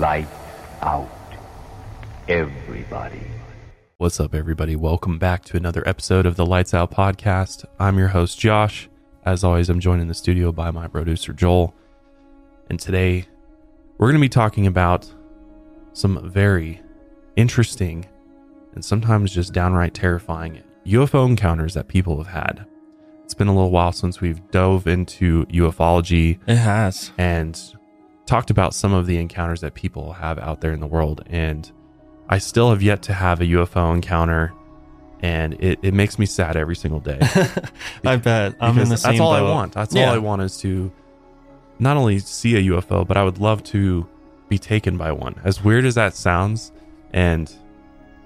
Light out. Everybody. What's up, everybody? Welcome back to another episode of the Lights Out Podcast. I'm your host, Josh. As always, I'm joined in the studio by my producer, Joel. And today, we're going to be talking about some very interesting and sometimes just downright terrifying UFO encounters that people have had. It's been a little while since we've dove into ufology It has. and talked about some of the encounters that people have out there in the world. And I still have yet to have a UFO encounter, and it, it makes me sad every single day. I bet. I'm in the same that's all I want. That's Yeah. all I want is to not only see a UFO, but I would love to be taken by one. As weird as that sounds, and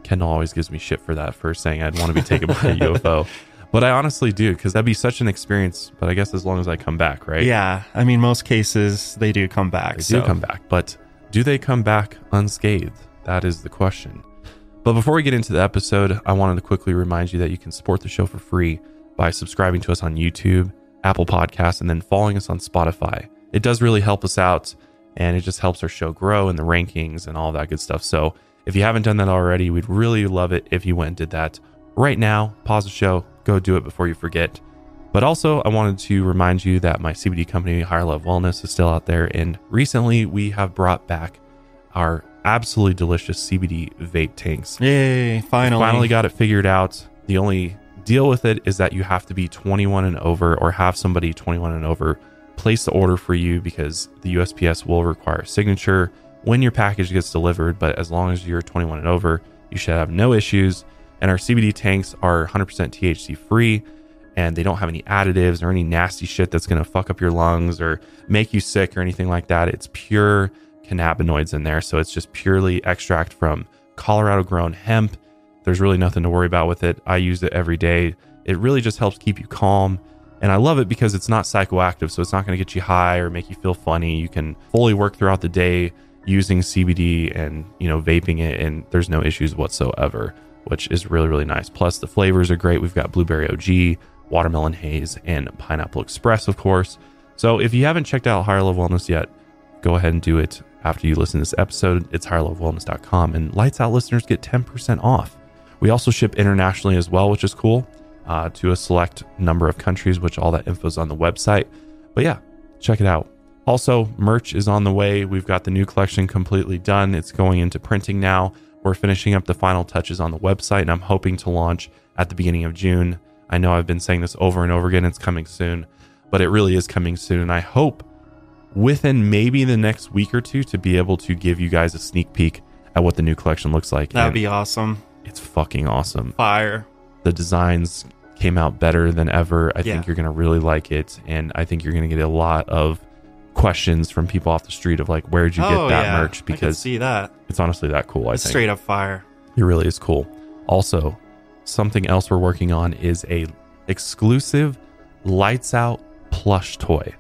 Kendall always gives me shit for that for saying I'd want to be taken by a UFO. But I honestly do, because that'd be such an experience. But I guess as long as I come back, right? Yeah. I mean, most cases they do come back. They so. do come back, but do they come back unscathed? That is the question. But before we get into the episode, I wanted to quickly remind you that you can support the show for free by subscribing to us on YouTube, Apple Podcasts, and then following us on Spotify. It does really help us out and it just helps our show grow in the rankings and all that good stuff. So if you haven't done that already, we'd really love it if you went and did that right now. Pause the show, go do it before you forget. But also, I wanted to remind you that my CBD company, Higher Love Wellness, is still out there. And recently, we have brought back our absolutely delicious CBD vape tanks. Yay! Finally. Finally got it figured out. The only deal with it is that you have to be 21 and over or have somebody 21 and over place the order for you because the USPS will require a signature when your package gets delivered. But as long as you're 21 and over, you should have no issues. And our CBD tanks are 100% THC free and they don't have any additives or any nasty shit that's going to fuck up your lungs or make you sick or anything like that. It's pure cannabinoids in there. So it's just purely extract from Colorado grown hemp. There's really nothing to worry about with it. I use it every day. It really just helps keep you calm. And I love it because it's not psychoactive. So it's not going to get you high or make you feel funny. You can fully work throughout the day using CBD and, you know, vaping it. And there's no issues whatsoever, which is really, really nice. Plus, the flavors are great. We've got blueberry OG, watermelon haze, and pineapple express, of course. So if you haven't checked out Higher Love Wellness yet, go ahead and do it after you listen to this episode. It's higherlovewellness.com and Lights Out listeners get 10% off. We also ship internationally as well, which is cool, uh, to a select number of countries, which all that info is on the website. But yeah, check it out. Also, merch is on the way. We've got the new collection completely done. It's going into printing now. We're finishing up the final touches on the website, and I'm hoping to launch at the beginning of June. I know I've been saying this over and over again. It's coming soon, but it really is coming soon. And I hope within maybe the next week or two to be able to give you guys a sneak peek at what the new collection looks like. That'd And be awesome. it's fucking awesome. Fire. The designs came out better than ever. I Yeah. think you're going to really like it. And I think you're going to get a lot of questions from people off the street of like, where'd you get oh, that yeah. merch? I Because see that. it's honestly that cool. I It's think straight up fire. it really is cool. Also, something else we're working on is a exclusive lights out plush toy.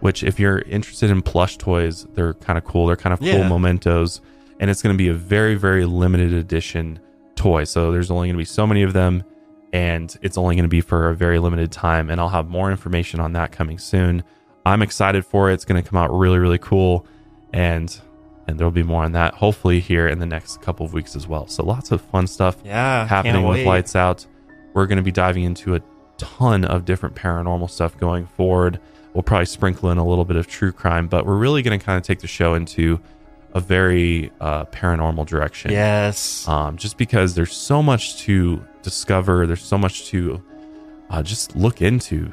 Which, if you're interested in plush toys, they're kind of cool. They're kind of cool Yeah. mementos, and it's going to be a very, very limited edition toy. So there's only going to be so many of them, and it's only going to be for a very limited time. And I'll have more information on that coming soon. I'm excited for it. It's going to come out really, really cool, and and there'll be more on that hopefully here in the next couple of weeks as well. So lots of fun stuff Yeah. happening with. Lights Out. We're going to be diving into a ton of different paranormal stuff going forward. We'll probably sprinkle in a little bit of true crime, but we're really going to kind of take the show into a very uh, paranormal direction. Yes. Um, just because there's so much to discover, there's so much to uh, just look into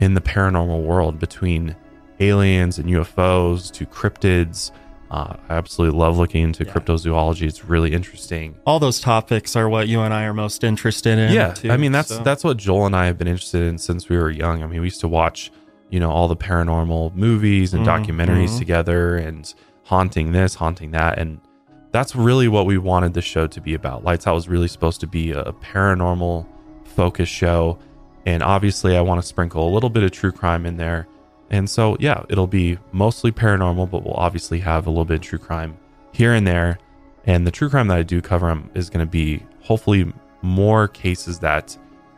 in the paranormal world between aliens and UFOs to cryptids Uh, I absolutely love looking into Yeah. cryptozoology. It's really interesting. All those topics are what you and I are most interested in. yeah, too, I mean that's so- that's what Joel and I have been interested in since we were young. I mean, we used to watch, you know, all the paranormal movies and Mhm, documentaries mhm. together, and haunting this, haunting that, and that's really what we wanted the show to be about. Lights Out was really supposed to be a paranormal focused show, and obviously, I want to sprinkle a little bit of true crime in there. And so, yeah, it'll be mostly paranormal, but we'll obviously have a little bit of true crime here and there. And the true crime that I do cover um, is going to be hopefully more cases that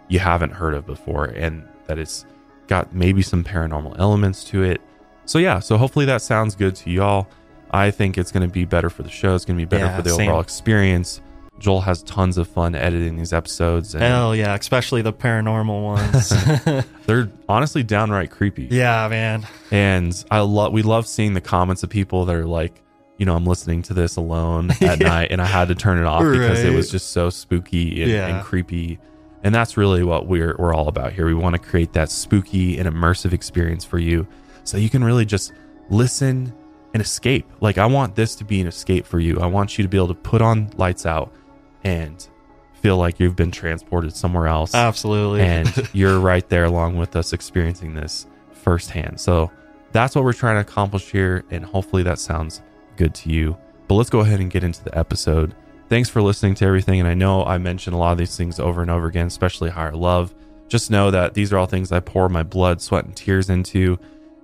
you haven't heard of before and that it's got maybe some paranormal elements to it. So, yeah, so hopefully that sounds good to y'all. I think it's going to be better for the show. It's going to be better Yeah, for the same. overall experience. Joel has tons of fun editing these episodes, and Hell yeah, especially the paranormal ones. they're honestly downright creepy. yeah, man. And I love we love seeing the comments of people that are like, you know, I'm listening to this alone at Yeah. night and I had to turn it off because it was just so spooky and, Yeah. and creepy. And that's really what we're we're all about here. We want to create that spooky and immersive experience for you so you can really just listen and escape. Like I want this to be an escape for you. I want you to be able to put on lights out and feel like you've been transported somewhere else Absolutely. and you're right there along with us experiencing this firsthand. So that's what we're trying to accomplish here, and hopefully that sounds good to you. But let's go ahead and get into the episode. Thanks for listening to everything, and I know I mentioned a lot of these things over and over again, especially higher love. Just know that these are all things I pour my blood, sweat, and tears into.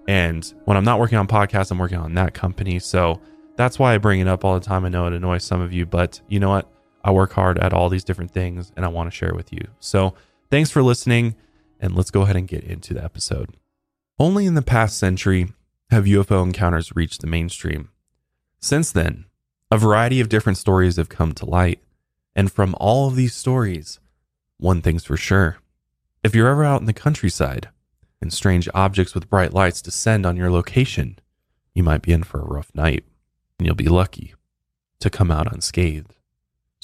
And when I'm not working on podcasts, I'm working on that company. So that's why I bring it up all the time. I know it annoys some of you, but you know what? I work hard at all these different things and I want to share with you. So thanks for listening, and let's go ahead and get into the episode. Only in the past century have UFO encounters reached the mainstream. Since then, a variety of different stories have come to light. And from all of these stories, one thing's for sure. If you're ever out in the countryside and strange objects with bright lights descend on your location, you might be in for a rough night, and you'll be lucky to come out unscathed.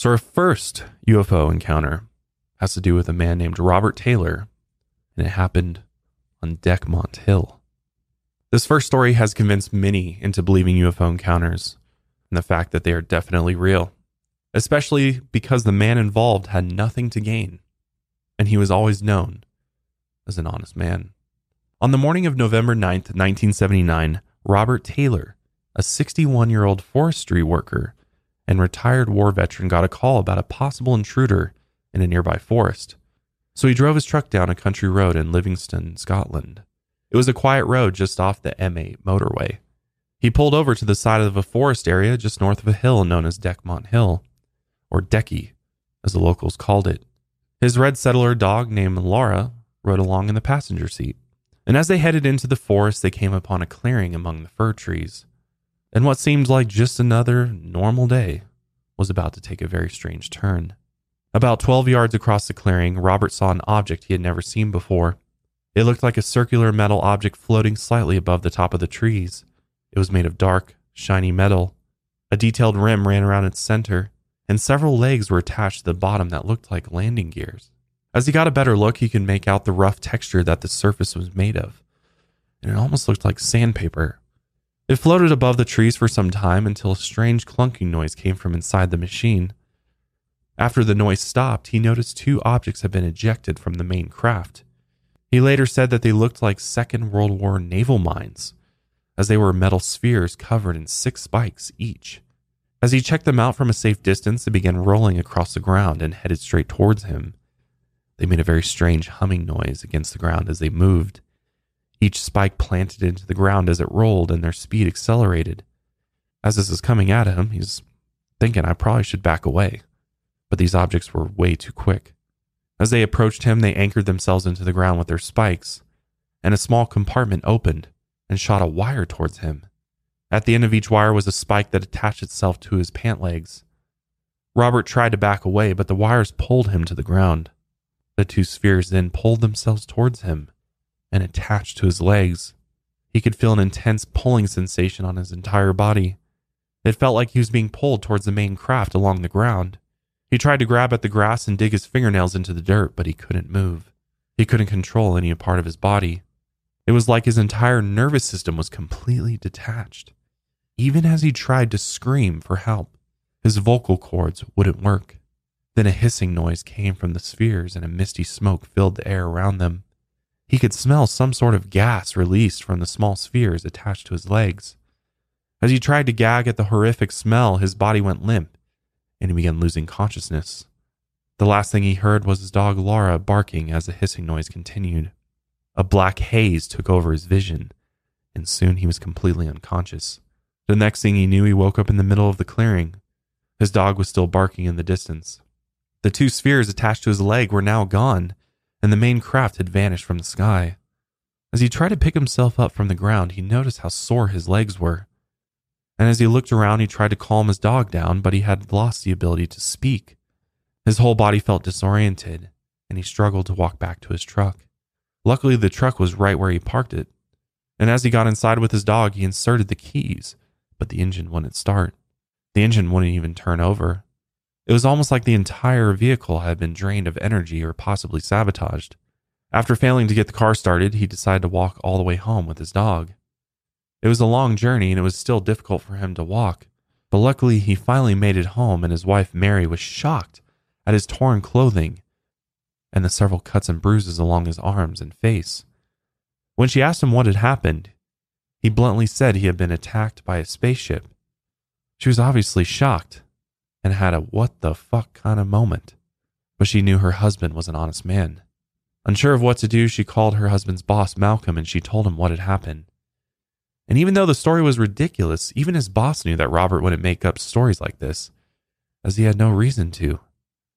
So, our first UFO encounter has to do with a man named Robert Taylor, and it happened on Dechmont Hill. This first story has convinced many into believing UFO encounters and the fact that they are definitely real, especially because the man involved had nothing to gain, and he was always known as an honest man. On the morning of November 9th, 1979, Robert Taylor, a 61 year old forestry worker and retired war veteran, got a call about a possible intruder in a nearby forest. So he drove his truck down a country road in Livingston, Scotland. It was a quiet road just off the M8 motorway. He pulled over to the side of a forest area just north of a hill known as Dechmont Hill, or Decky, as the locals called it. His red setter dog named Laura rode along in the passenger seat. And as they headed into the forest, they came upon a clearing among the fir trees. And what seemed like just another normal day was about to take a very strange turn. About 12 yards across the clearing, Robert saw an object he had never seen before. It looked like a circular metal object floating slightly above the top of the trees. It was made of dark, shiny metal. A detailed rim ran around its center, and several legs were attached to the bottom that looked like landing gears. As he got a better look, he could make out the rough texture that the surface was made of, and it almost looked like sandpaper. It floated above the trees for some time until a strange clunking noise came from inside the machine. After the noise stopped, he noticed two objects had been ejected from the main craft. He later said that they looked like Second World War naval mines, as they were metal spheres covered in six spikes each. As he checked them out from a safe distance, they began rolling across the ground and headed straight towards him. They made a very strange humming noise against the ground as they moved. Each spike planted into the ground as it rolled, and their speed accelerated. As this is coming at him, he's thinking, I probably should back away. But these objects were way too quick. As they approached him, they anchored themselves into the ground with their spikes, and a small compartment opened and shot a wire towards him. At the end of each wire was a spike that attached itself to his pant legs. Robert tried to back away, but the wires pulled him to the ground. The two spheres then pulled themselves towards him and attached to his legs. He could feel an intense pulling sensation on his entire body. It felt like he was being pulled towards the main craft along the ground. He tried to grab at the grass and dig his fingernails into the dirt, but he couldn't move. He couldn't control any part of his body. It was like his entire nervous system was completely detached. even as he tried to scream for help. His vocal cords wouldn't work. Then a hissing noise came from the spheres and a misty smoke filled the air around them. He could smell some sort of gas released from the small spheres attached to his legs. As he tried to gag at the horrific smell, his body went limp and he began losing consciousness. The last thing he heard was his dog Laura barking as the hissing noise continued. A black haze took over his vision, and soon he was completely unconscious. The next thing he knew, he woke up in the middle of the clearing. His dog was still barking in the distance. The two spheres attached to his leg were now gone, and the main craft had vanished from the sky. As he tried to pick himself up from the ground, he noticed how sore his legs were. And as he looked around, he tried to calm his dog down, but he had lost the ability to speak. His whole body felt disoriented, and he struggled to walk back to his truck. Luckily, the truck was right where he parked it. And as he got inside with his dog, he inserted the keys, but the engine wouldn't start. The engine wouldn't even turn over. It was almost like the entire vehicle had been drained of energy or possibly sabotaged. After failing to get the car started, he decided to walk all the way home with his dog. It was a long journey and it was still difficult for him to walk, but luckily he finally made it home and his wife Mary was shocked at his torn clothing and the several cuts and bruises along his arms and face. When she asked him what had happened, he bluntly said he had been attacked by a spaceship. She was obviously shocked and had a what the fuck kind of moment, but she knew her husband was an honest man. Unsure of what to do, she called her husband's boss, Malcolm, and she told him what had happened. And even though the story was ridiculous, even his boss knew that Robert wouldn't make up stories like this, as he had no reason to.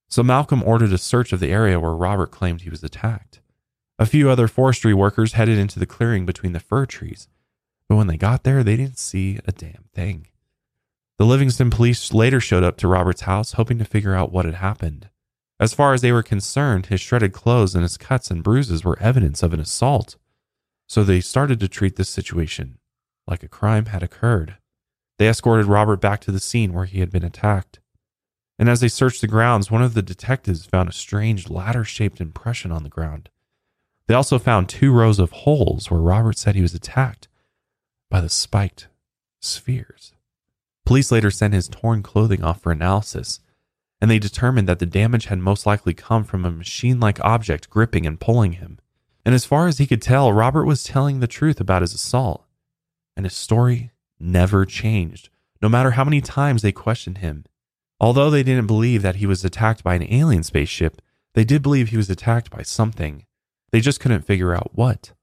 So Malcolm ordered a search of the area where Robert claimed he was attacked. A few other forestry workers headed into the clearing between the fir trees, but when they got there, they didn't see a damn thing. The Livingston police later showed up to Robert's house, hoping to figure out what had happened. As far as they were concerned, his shredded clothes and his cuts and bruises were evidence of an assault. So they started to treat this situation like a crime had occurred. They escorted Robert back to the scene where he had been attacked and as they searched the grounds, one of the detectives found a strange ladder shaped impression on the ground. They also found two rows of holes where Robert said he was attacked by the spiked spheres. Police later sent his torn clothing off for analysis, and they determined that the damage had most likely come from a machine like object gripping and pulling him. And as far as he could tell, Robert was telling the truth about his assault, and his story never changed, no matter how many times they questioned him Although they didn't believe that he was attacked by an alien spaceship, they did believe he was attacked by something. They just couldn't figure out what.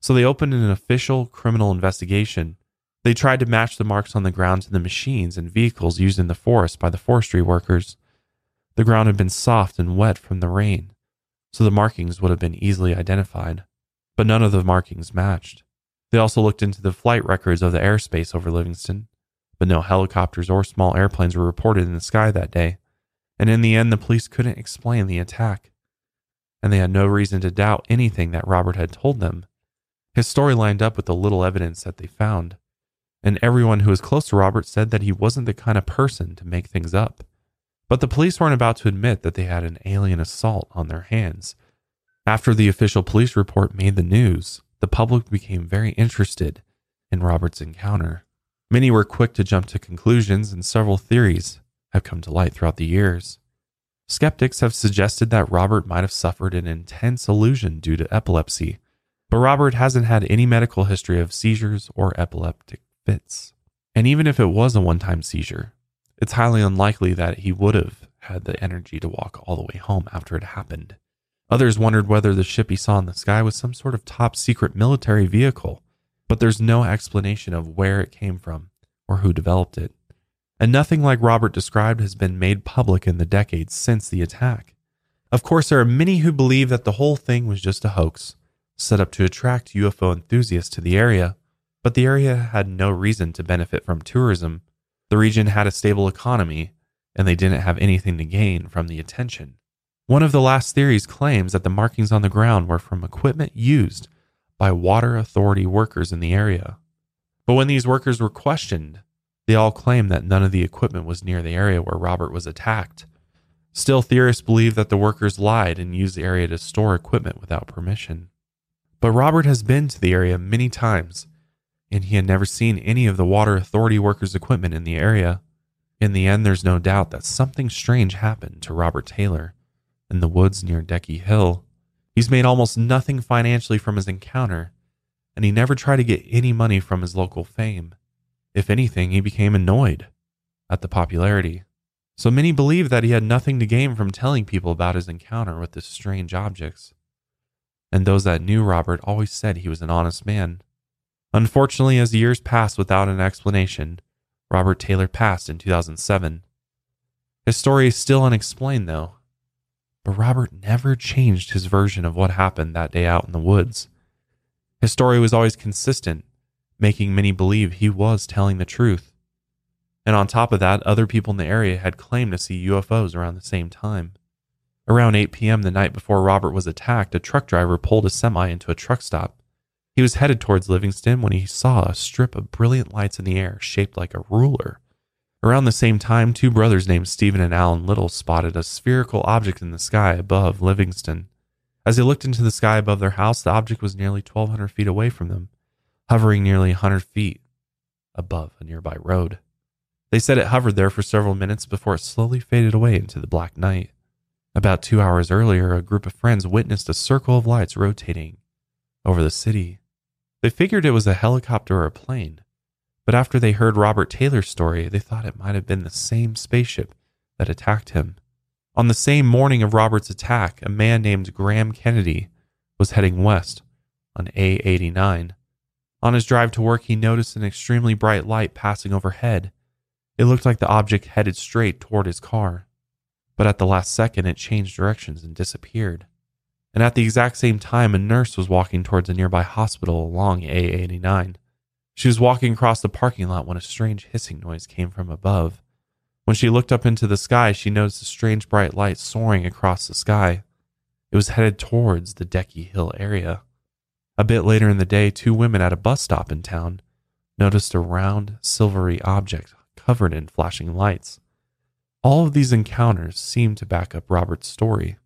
So they opened an official criminal investigation. They tried to match the marks on the ground to the machines and vehicles used in the forest by the forestry workers. The ground had been soft and wet from the rain, so the markings would have been easily identified, but none of the markings matched. They also looked into the flight records of the airspace over Livingston but no helicopters or small airplanes were reported in the sky that day. And in the end, the police couldn't explain the attack. And they had no reason to doubt anything that Robert had told them. His story lined up with the little evidence that they found. And everyone who was close to Robert said that he wasn't the kind of person to make things up. But the police weren't about to admit that they had an alien assault on their hands. After the official police report made the news, the public became very interested in Robert's encounter. Many were quick to jump to conclusions, and several theories have come to light throughout the years. Skeptics have suggested that Robert might have suffered an intense illusion due to epilepsy, but Robert hasn't had any medical history of seizures or epileptic fits. And even if it was a one time seizure, it's highly unlikely that he would have had the energy to walk all the way home after it happened. Others wondered whether the ship he saw in the sky was some sort of top secret military vehicle but there's no explanation of where it came from or who developed it. And nothing like Robert described has been made public in the decades since the attack. Of course, there are many who believe that the whole thing was just a hoax, set up to attract UFO enthusiasts to the area, but the area had no reason to benefit from tourism. The region had a stable economy, and they didn't have anything to gain from the attention. One of the last theories claims that the markings on the ground were from equipment used by water authority workers in the area. But when these workers were questioned, they all claimed that none of the equipment was near the area where Robert was attacked. Still, theorists believe that the workers lied and used the area to store equipment without permission. But Robert has been to the area many times. And he had never seen any of the water authority workers' equipment in the area. In the end, there's no doubt that something strange happened to Robert Taylor in the woods near Decky Hill. He's made almost nothing financially from his encounter, and he never tried to get any money from his local fame. If anything, he became annoyed at the popularity. So many believe that he had nothing to gain from telling people about his encounter with the strange objects. And those that knew Robert always said he was an honest man. Unfortunately, as years passed without an explanation, Robert Taylor passed in 2007. His story is still unexplained, though. But Robert never changed his version of what happened that day out in the woods. His story was always consistent, making many believe he was telling the truth. And on top of that, other people in the area had claimed to see UFOs around the same time. Around 8 p.m. the night before Robert was attacked, a truck driver pulled a semi into a truck stop. He was headed towards Livingston when he saw a strip of brilliant lights in the air shaped like a ruler. Around the same time, two brothers named Stephen and Alan Little spotted a spherical object in the sky above Livingston. As they looked into the sky above their house, the object was nearly 1,200 feet away from them, hovering nearly 100 feet above a nearby road. They said it hovered there for several minutes before it slowly faded away into the black night. About two hours earlier, a group of friends witnessed a circle of lights rotating over the city. They figured it was a helicopter or a plane, but after they heard Robert Taylor's story, they thought it might have been the same spaceship that attacked him. On the same morning of Robert's attack, a man named Graham Kennedy was heading west on A 89. On his drive to work, he noticed an extremely bright light passing overhead. It looked like the object headed straight toward his car, but at the last second, it changed directions and disappeared. And at the exact same time, a nurse was walking towards a nearby hospital along A 89. She was walking across the parking lot when a strange hissing noise came from above. When she looked up into the sky, she noticed a strange bright light soaring across the sky. It was headed towards the Decky Hill area. A bit later in the day, two women at a bus stop in town noticed a round, silvery object covered in flashing lights. All of these encounters seem to back up Robert's story.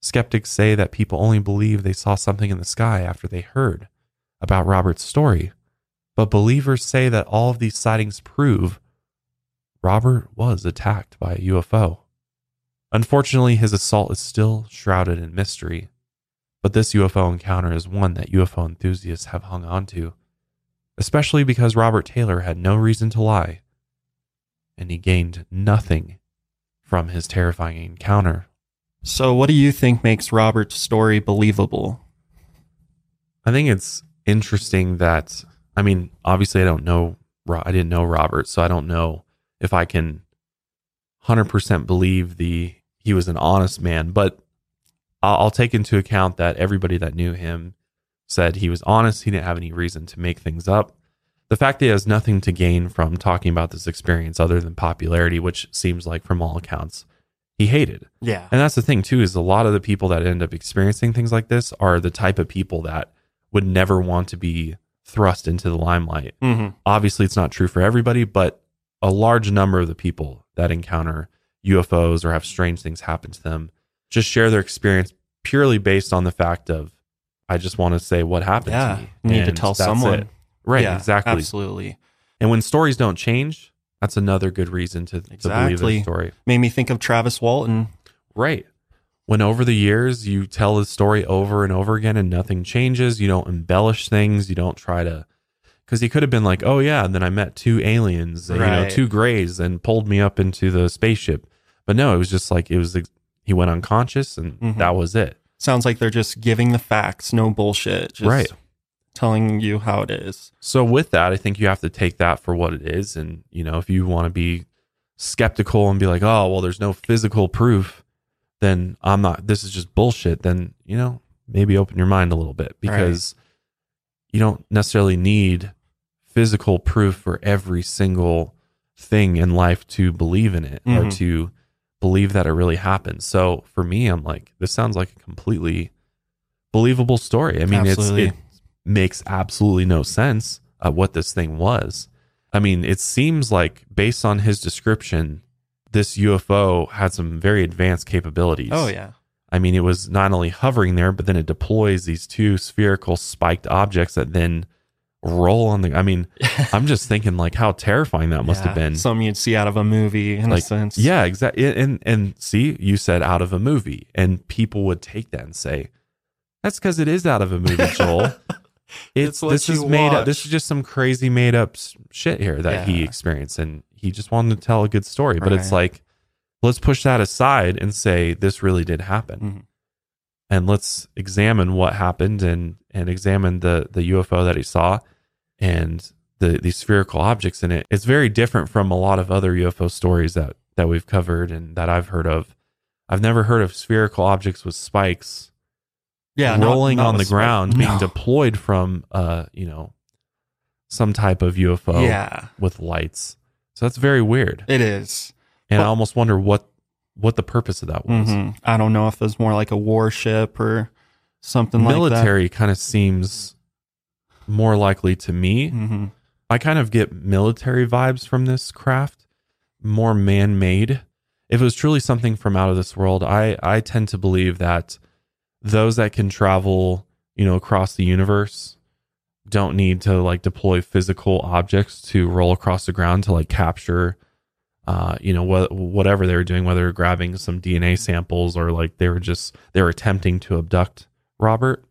Skeptics say that people only believe they saw something in the sky after they heard about Robert's story, but believers say that all of these sightings prove Robert was attacked by a UFO. Unfortunately, his assault is still shrouded in mystery, but this UFO encounter is one that UFO enthusiasts have hung on to, especially because Robert Taylor had no reason to lie, and he gained nothing from his terrifying encounter. So, what do you think makes Robert's story believable? I think it's interesting that, I mean, obviously, I don't know, I didn't know Robert, so I don't know if I can 100% believe the he was an honest man, but I'll, I'll take into account that everybody that knew him said he was honest. He didn't have any reason to make things up. The fact that he has nothing to gain from talking about this experience other than popularity, which seems like from all accounts he hated. Yeah. And that's the thing too is a lot of the people that end up experiencing things like this are the type of people that would never want to be thrust into the limelight. Mm-hmm. Obviously it's not true for everybody, but a large number of the people that encounter UFOs or have strange things happen to them just share their experience purely based on the fact of I just want to say what happened Yeah. to me. Need to tell someone. it. Right, Yeah, exactly. Absolutely. And when stories don't change, that's another good reason to, to believe the story. Made me think of Travis Walton. Right. When over the years you tell the story over and over again and nothing changes, you don't embellish things, you don't try to because he could have been like, "Oh yeah," and then I met two aliens, you know, two grays, and pulled me up into the spaceship. But no, it was just like it was. He went unconscious, and Mhm. that was it. Sounds like they're just giving the facts, no bullshit. Just Right. Telling you how it is. So with that, I think you have to take that for what it is, and you know, if you want to be skeptical and be like, "Oh, well, there's no physical proof," then I'm not. This is just bullshit. Then you know, maybe open your mind a little bit because you don't necessarily need physical proof for every single thing in life to believe in it or Mhm. to believe that it really happened. So for me, I'm like, this sounds like a completely believable story. I mean, Absolutely. it's it makes absolutely no sense uh, what this thing was. I mean, it seems like based on his description, this UFO had some very advanced capabilities. Oh yeah. I mean, it was not only hovering there, but then it deploys these two spherical spiked objects that then roll on the. I mean, I'm just thinking like how terrifying that must Yeah, have been. something you'd see out of a movie in a sense. yeah, exactly. And and see, you said out of a movie, and people would take that and say, "That's because it is out of a movie, Joel." It's, It's this is made up. This is just some crazy made up shit here that he experienced, and he just wanted to tell a good story. But it's like, let's push that aside and say this really did happen, Mhm. and let's examine what happened and and examine the the UFO that he saw and the these spherical objects in it. It's very different from a lot of other UFO stories that that we've covered and that I've heard of. I've never heard of spherical objects with spikes yeah, rolling not on the ground, being deployed from uh, you know, some type of UFO Yeah, with lights. So that's very weird. it is. And I almost wonder what what the purpose of that was. Mhm. I don't know if it was more like a warship or something like that. Military kind of seems more likely to me. hmm I kind of get military vibes from this craft, more man-made. If it was truly something from out of this world, I I tend to believe that those that can travel, you know, across the universe don't need to like deploy physical objects to roll across the ground to like capture uh, you know, what whatever they were doing, whether grabbing some DNA samples or like they were just they were attempting to abduct Robert.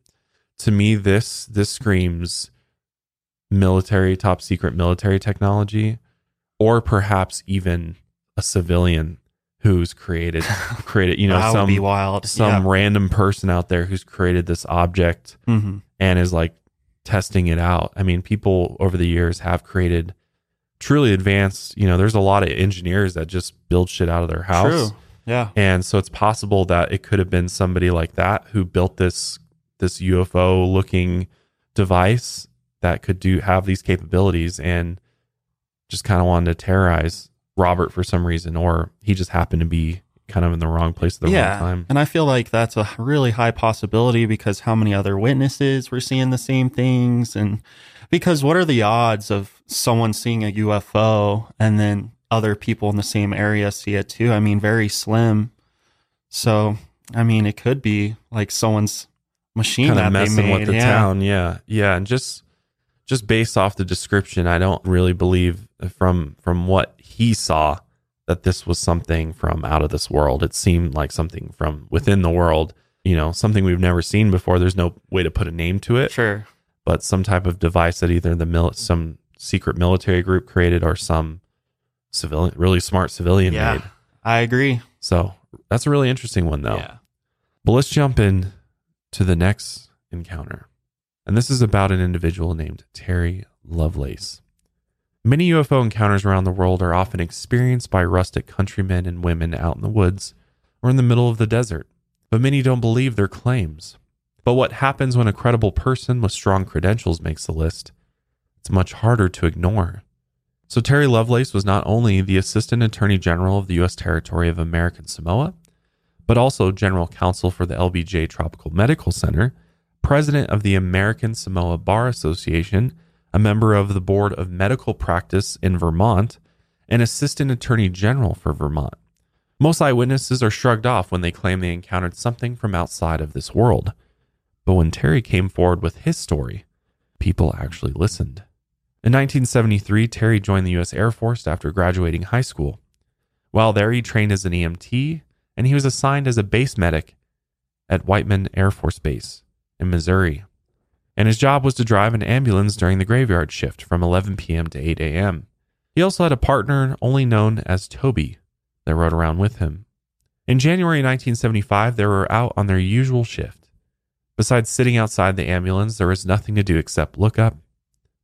To me, this this screams military, top secret military technology, or perhaps even a civilian who's created created, you know, that some wild. some random person out there who's created this object yeah. hmm and is like testing it out. I mean, people over the years have created truly advanced, you know, there's a lot of engineers that just build shit out of their house. True. Yeah. And so it's possible that it could have been somebody like that who built this this UFO looking device that could do have these capabilities and just kind of wanted to terrorize Robert for some reason or he just happened to be kind of in the wrong place at the wrong time. And I feel like that's a really high possibility because how many other witnesses were seeing the same things? And because what are the odds of someone seeing a UFO and then other people in the same area see it too? I mean, very slim. So, I mean, it could be like someone's machine kind that of they messing made. with the yeah. town. Yeah, yeah, and just just based off the description, I don't really believe from from what he saw that this was something from out of this world. It seemed like something from within the world. You know, something we've never seen before. There's no way to put a name to it, Sure. but some type of device that either the mil- some secret military group created or some civilian, really smart civilian Yeah. made. I agree. So that's a really interesting one, though. Yeah. But let's jump in to the next encounter. And this is about an individual named Terry Lovelace. Many UFO encounters around the world are often experienced by rustic countrymen and women out in the woods or in the middle of the desert, but many don't believe their claims. But what happens when a credible person with strong credentials makes the list? It's much harder to ignore. So, Terry Lovelace was not only the Assistant Attorney General of the U.S. Territory of American Samoa, but also General Counsel for the LBJ Tropical Medical Center, President of the American Samoa Bar Association, a member of the Board of Medical Practice in Vermont, and Assistant Attorney General for Vermont. Most eyewitnesses are shrugged off when they claim they encountered something from outside of this world. But when Terry came forward with his story, people actually listened. In 1973, Terry joined the U.S. Air Force after graduating high school. While there, he trained as an EMT and he was assigned as a base medic at Whiteman Air Force Base in Missouri. And his job was to drive an ambulance during the graveyard shift from 11 p.m. to 8 a.m. He also had a partner only known as Toby that rode around with him. In January 1975, they were out on their usual shift. Besides sitting outside the ambulance, there was nothing to do except look up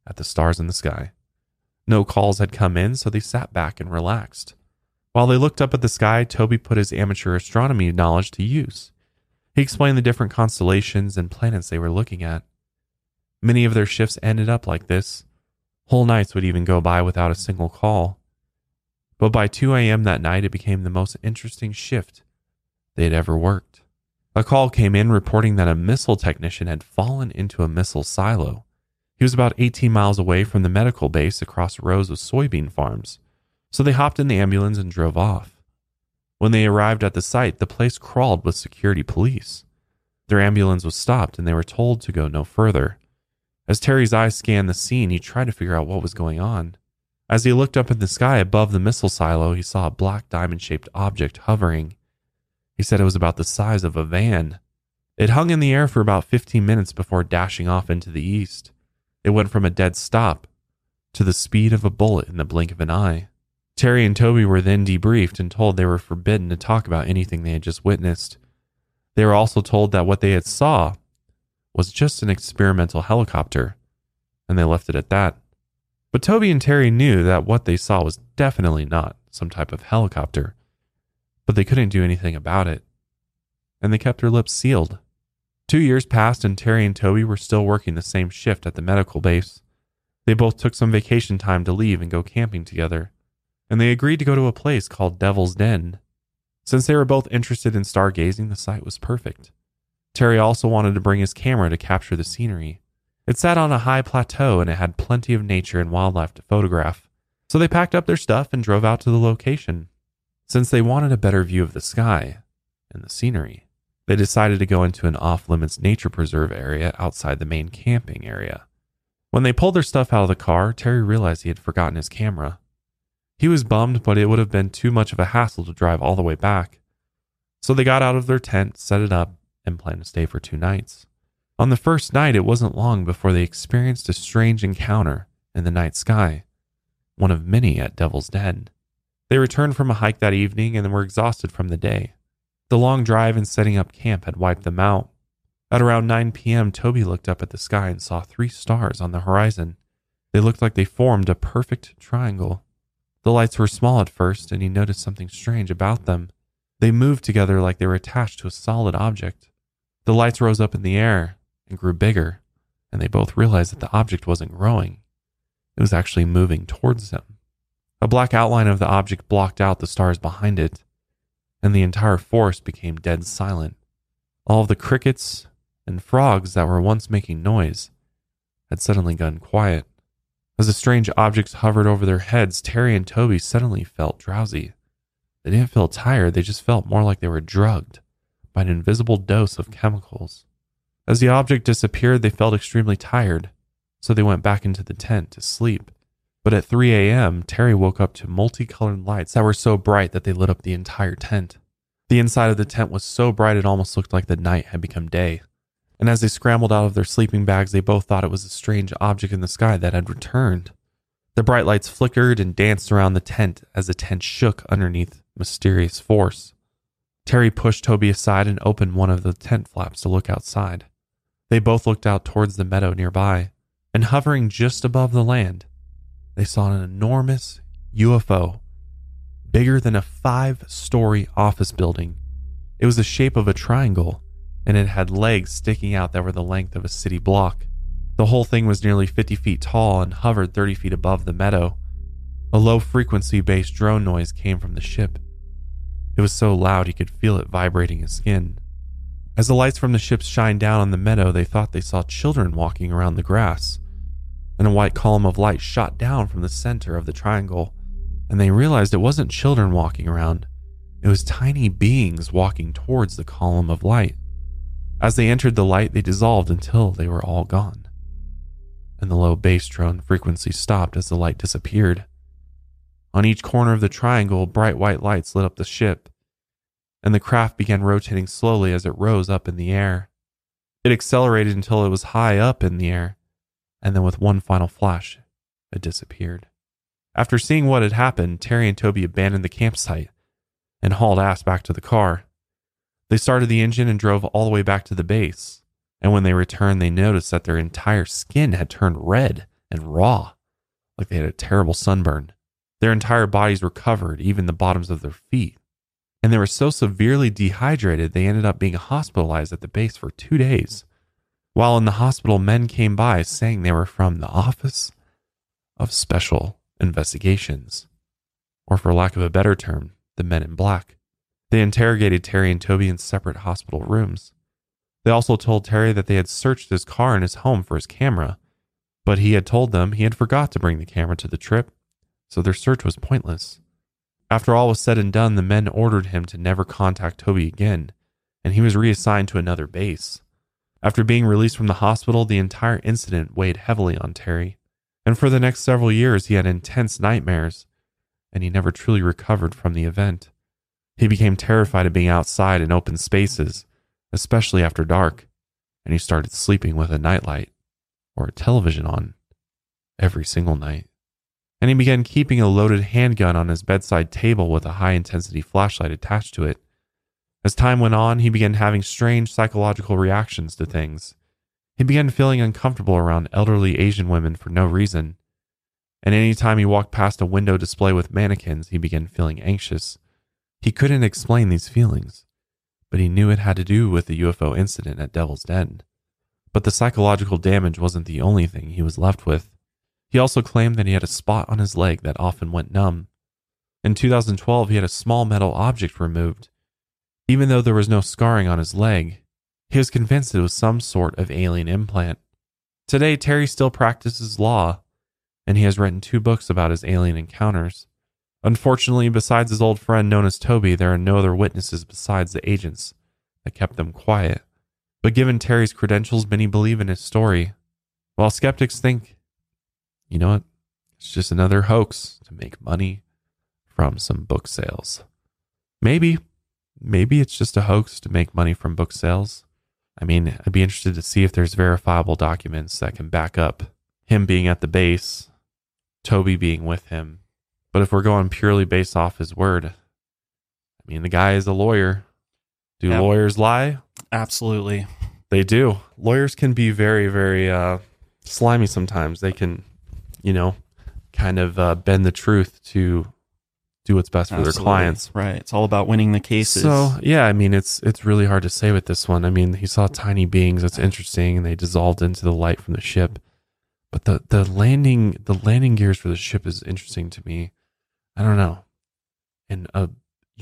at the stars in the sky. No calls had come in, so they sat back and relaxed. While they looked up at the sky, Toby put his amateur astronomy knowledge to use. He explained the different constellations and planets they were looking at. Many of their shifts ended up like this. Whole nights would even go by without a single call. But by 2 a.m. that night, it became the most interesting shift they had ever worked. A call came in reporting that a missile technician had fallen into a missile silo. He was about 18 miles away from the medical base across rows of soybean farms. So they hopped in the ambulance and drove off. When they arrived at the site, the place crawled with security police. Their ambulance was stopped and they were told to go no further. As Terry's eyes scanned the scene, he tried to figure out what was going on. As he looked up in the sky above the missile silo, he saw a black diamond shaped object hovering. He said it was about the size of a van. It hung in the air for about 15 minutes before dashing off into the east. It went from a dead stop to the speed of a bullet in the blink of an eye. Terry and Toby were then debriefed and told they were forbidden to talk about anything they had just witnessed. They were also told that what they had saw was just an experimental helicopter, and they left it at that. But Toby and Terry knew that what they saw was definitely not some type of helicopter, but they couldn't do anything about it, and they kept their lips sealed. Two years passed, and Terry and Toby were still working the same shift at the medical base. They both took some vacation time to leave and go camping together, and they agreed to go to a place called Devil's Den. Since they were both interested in stargazing, the site was perfect. Terry also wanted to bring his camera to capture the scenery. It sat on a high plateau and it had plenty of nature and wildlife to photograph. So they packed up their stuff and drove out to the location. Since they wanted a better view of the sky and the scenery, they decided to go into an off limits nature preserve area outside the main camping area. When they pulled their stuff out of the car, Terry realized he had forgotten his camera. He was bummed, but it would have been too much of a hassle to drive all the way back. So they got out of their tent, set it up, and planned to stay for two nights. On the first night, it wasn't long before they experienced a strange encounter in the night sky, one of many at Devil's Den. They returned from a hike that evening and were exhausted from the day. The long drive and setting up camp had wiped them out. At around 9 p.m., Toby looked up at the sky and saw three stars on the horizon. They looked like they formed a perfect triangle. The lights were small at first, and he noticed something strange about them. They moved together like they were attached to a solid object. The lights rose up in the air and grew bigger, and they both realized that the object wasn't growing. It was actually moving towards them. A black outline of the object blocked out the stars behind it, and the entire forest became dead silent. All the crickets and frogs that were once making noise had suddenly gone quiet. As the strange objects hovered over their heads, Terry and Toby suddenly felt drowsy. They didn't feel tired, they just felt more like they were drugged by an invisible dose of chemicals. As the object disappeared, they felt extremely tired, so they went back into the tent to sleep. But at 3 a.m., Terry woke up to multicolored lights that were so bright that they lit up the entire tent. The inside of the tent was so bright it almost looked like the night had become day. And as they scrambled out of their sleeping bags, they both thought it was a strange object in the sky that had returned. The bright lights flickered and danced around the tent as the tent shook underneath mysterious force. Terry pushed Toby aside and opened one of the tent flaps to look outside. They both looked out towards the meadow nearby, and hovering just above the land, they saw an enormous UFO, bigger than a five story office building. It was the shape of a triangle, and it had legs sticking out that were the length of a city block. The whole thing was nearly 50 feet tall and hovered 30 feet above the meadow. A low frequency based drone noise came from the ship. It was so loud he could feel it vibrating his skin. As the lights from the ships shined down on the meadow, they thought they saw children walking around the grass. And a white column of light shot down from the center of the triangle, and they realized it wasn't children walking around, it was tiny beings walking towards the column of light. As they entered the light, they dissolved until they were all gone. And the low bass drone frequency stopped as the light disappeared. On each corner of the triangle, bright white lights lit up the ship, and the craft began rotating slowly as it rose up in the air. It accelerated until it was high up in the air, and then with one final flash, it disappeared. After seeing what had happened, Terry and Toby abandoned the campsite and hauled ass back to the car. They started the engine and drove all the way back to the base. And when they returned, they noticed that their entire skin had turned red and raw, like they had a terrible sunburn. Their entire bodies were covered, even the bottoms of their feet. And they were so severely dehydrated, they ended up being hospitalized at the base for two days. While in the hospital, men came by saying they were from the Office of Special Investigations, or for lack of a better term, the Men in Black. They interrogated Terry and Toby in separate hospital rooms. They also told Terry that they had searched his car and his home for his camera, but he had told them he had forgot to bring the camera to the trip so their search was pointless. After all was said and done, the men ordered him to never contact Toby again, and he was reassigned to another base. After being released from the hospital, the entire incident weighed heavily on Terry. And for the next several years, he had intense nightmares, and he never truly recovered from the event. He became terrified of being outside in open spaces, especially after dark, and he started sleeping with a nightlight or a television on every single night. And he began keeping a loaded handgun on his bedside table with a high intensity flashlight attached to it. As time went on, he began having strange psychological reactions to things. He began feeling uncomfortable around elderly Asian women for no reason. And any time he walked past a window display with mannequins, he began feeling anxious. He couldn't explain these feelings, but he knew it had to do with the UFO incident at Devil's Den. But the psychological damage wasn't the only thing he was left with. He also claimed that he had a spot on his leg that often went numb. In 2012, he had a small metal object removed. Even though there was no scarring on his leg, he was convinced it was some sort of alien implant. Today, Terry still practices law, and he has written two books about his alien encounters. Unfortunately, besides his old friend known as Toby, there are no other witnesses besides the agents that kept them quiet. But given Terry's credentials, many believe in his story, while skeptics think, you know what, it's just another hoax to make money from some book sales. Maybe, maybe it's just a hoax to make money from book sales. I mean, I'd be interested to see if there's verifiable documents that can back up him being at the base, Toby being with him. But if we're going purely based off his word, I mean, the guy is a lawyer. Do Yep. lawyers lie? Absolutely. They do. Lawyers can be very, very uh, slimy sometimes. They can, you know, kind of uh, bend the truth to do what's best for their clients. Right. It's all about winning the cases. So yeah, I mean it's it's really hard to say with this one. I mean he saw tiny beings. That's interesting, and they dissolved into the light from the ship. But the the landing the landing gears for the ship is interesting to me. I don't know. And a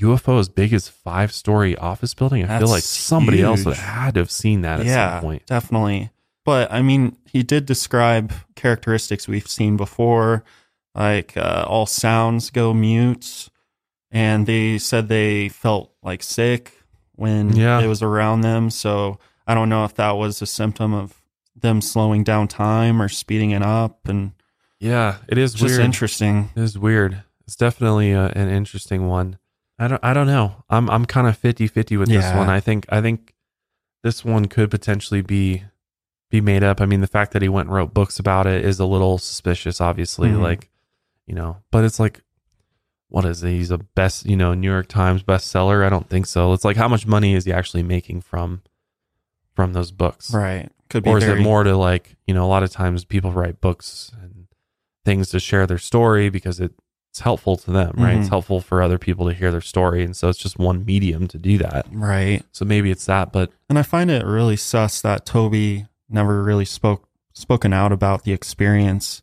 UFO as big as five story office building. I feel like somebody else would huge. had to have seen that at yeah, some point. definitely. But I mean, he did describe characteristics we've seen before, like uh, all sounds go mute, and they said they felt like sick when Yeah. it was around them. So I don't know if that was a symptom of them slowing down time or speeding it up, and Yeah, it is it's just weird. interesting. It is weird. It's definitely a, an interesting one. I don't I don't know. I'm I'm kind of 50-50 with this one. I think I think this one could potentially be be made up. I mean, the fact that he went and wrote books about it is a little suspicious obviously, Mhm. like, you know, but it's like what is it? He's a best, you know, New York Times bestseller. I don't think so. It's like how much money is he actually making from from those books? Right? Could be or is very, it more to like you know a lot of times people write books and things to share their story because it's helpful to them right it's Mhm. helpful for other people to hear their story and so it's just one medium to do that right? so maybe it's that but And I find it really sus that Toby never really spoke spoken out about the experience.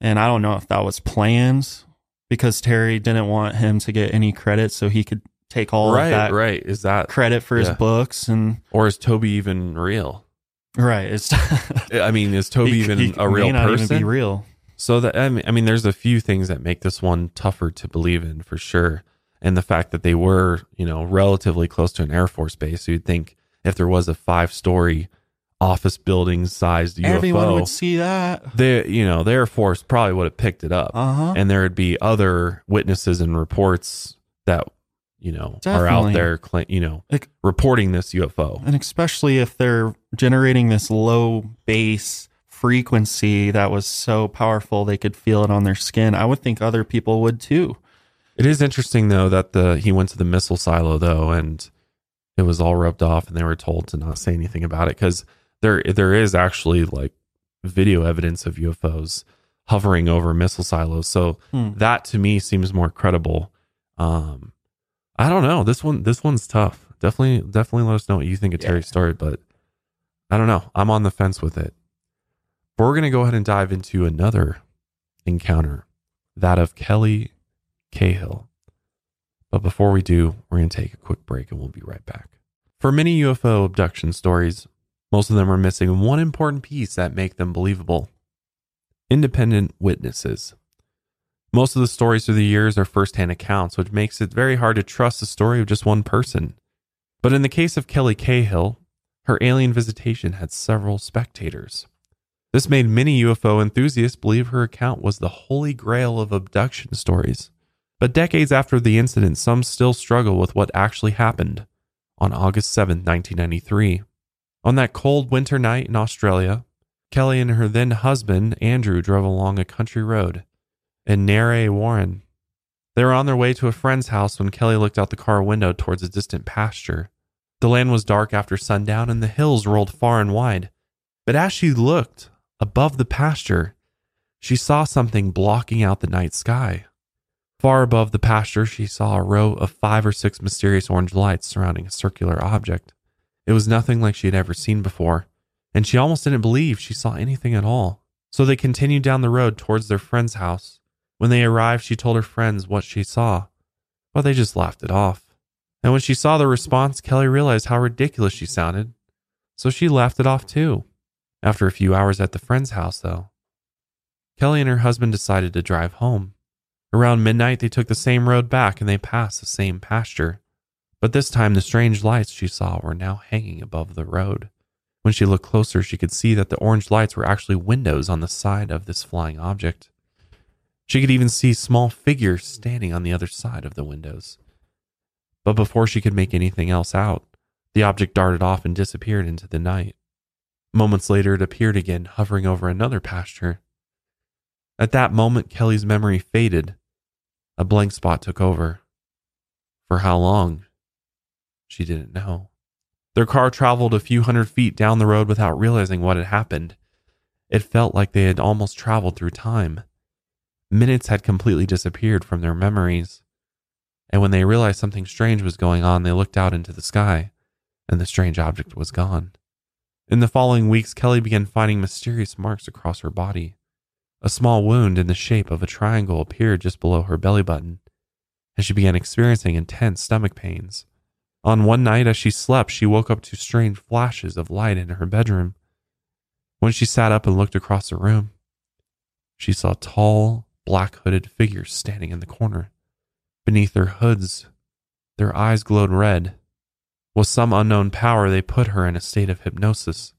And I don't know if that was planned because Terry didn't want him to get any credit so he could take all right of that right is that credit for Yeah. his books and or is toby even real right it's i mean is toby he- even he a real person even be real So that I mean, I mean, there's a few things that make this one tougher to believe in for sure, and the fact that they were, you know, relatively close to an air force base. You'd think if there was a five story office building sized UFO, everyone would see that. the you know the Air Force probably would have picked it up, uh-huh. And there would be other witnesses and reports that you know are out there, you know, Like- reporting this UFO. and especially if they're generating this low bass frequency that was so powerful they could feel it on their skin i would think other people would too It is interesting though that the he went to the missile silo though, and it was all rubbed off, and they were told to not say anything about it because there there is actually like video evidence of UFOs hovering over missile silos. So Hmm. that to me seems more credible. Um, I don't know. This one this one's tough. Definitely definitely let us know what you think of Yeah. Terry's story, but I don't know. I'm on the fence with it. But we're gonna go ahead and dive into another encounter, that of Kelly Cahill. But before we do, we're going to take a quick break and we'll be right back. For many UFO abduction stories, most of them are missing one important piece that make them believable. Independent witnesses. Most of the stories through the years are firsthand accounts, which makes it very hard to trust the story of just one person. But in the case of Kelly Cahill, her alien visitation had several spectators. This made many UFO enthusiasts believe her account was the holy grail of abduction stories. But decades after the incident, some still struggle with what actually happened on August 7, 1993. On that cold winter night in Australia, Kelly and her then husband, Andrew, drove along a country road in Narre Warren. They were on their way to a friend's house when Kelly looked out the car window towards a distant pasture. The land was dark after sundown and the hills rolled far and wide. But as she looked above the pasture, she saw something blocking out the night sky. Far above the pasture, she saw a row of five or six mysterious orange lights surrounding a circular object. It was nothing like she had ever seen before, and she almost didn't believe she saw anything at all. So they continued down the road towards their friend's house. When they arrived, she told her friends what she saw, but they just laughed it off. And when she saw the response, Kelly realized how ridiculous she sounded, so she laughed it off too. After a few hours at the friend's house, though, Kelly and her husband decided to drive home. Around midnight, they took the same road back and they passed the same pasture. But this time, the strange lights she saw were now hanging above the road. When she looked closer, she could see that the orange lights were actually windows on the side of this flying object. She could even see small figures standing on the other side of the windows. But before she could make anything else out, the object darted off and disappeared into the night. Moments later, it appeared again, hovering over another pasture. At that moment, Kelly's memory faded. A blank spot took over. For how long? She didn't know. Their car traveled a few hundred feet down the road without realizing what had happened. It felt like they had almost traveled through time. Minutes had completely disappeared from their memories. And when they realized something strange was going on, they looked out into the sky, and the strange object was gone. In the following weeks, Kelly began finding mysterious marks across her body. A small wound in the shape of a triangle appeared just below her belly button, and she began experiencing intense stomach pains. On one night, as she slept, she woke up to strange flashes of light in her bedroom. When she sat up and looked across the room, she saw tall, black hooded figures standing in the corner. Beneath their hoods, their eyes glowed red, with some unknown power, they put her in a state of hypnosis.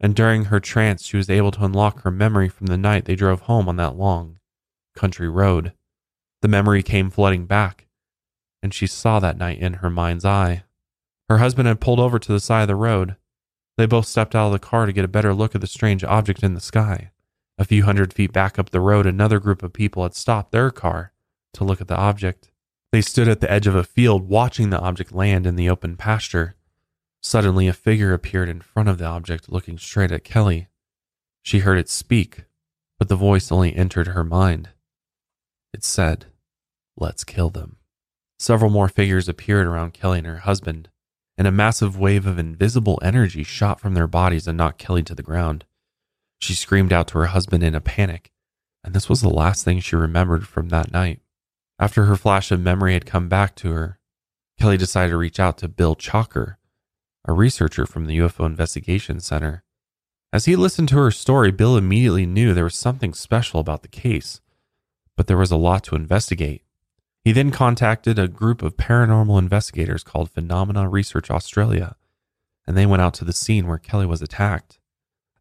And during her trance, she was able to unlock her memory from the night they drove home on that long country road. The memory came flooding back, and she saw that night in her mind's eye. Her husband had pulled over to the side of the road. They both stepped out of the car to get a better look at the strange object in the sky. A few hundred feet back up the road, another group of people had stopped their car to look at the object. They stood at the edge of a field watching the object land in the open pasture. Suddenly, a figure appeared in front of the object looking straight at Kelly. She heard it speak, but the voice only entered her mind. It said, Let's kill them. Several more figures appeared around Kelly and her husband, and a massive wave of invisible energy shot from their bodies and knocked Kelly to the ground. She screamed out to her husband in a panic, and this was the last thing she remembered from that night. After her flash of memory had come back to her, Kelly decided to reach out to Bill Chalker, a researcher from the UFO Investigation Center. As he listened to her story, Bill immediately knew there was something special about the case, but there was a lot to investigate. He then contacted a group of paranormal investigators called Phenomena Research Australia, and they went out to the scene where Kelly was attacked.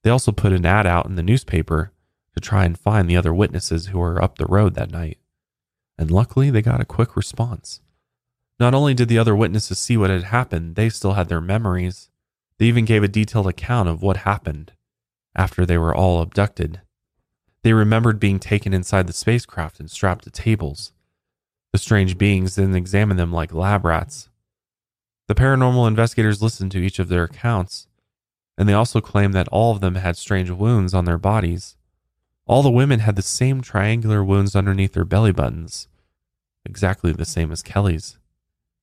They also put an ad out in the newspaper to try and find the other witnesses who were up the road that night and luckily they got a quick response. Not only did the other witnesses see what had happened, they still had their memories. They even gave a detailed account of what happened after they were all abducted. They remembered being taken inside the spacecraft and strapped to tables. The strange beings then examined them like lab rats. The paranormal investigators listened to each of their accounts, and they also claimed that all of them had strange wounds on their bodies. All the women had the same triangular wounds underneath their belly buttons, exactly the same as Kelly's.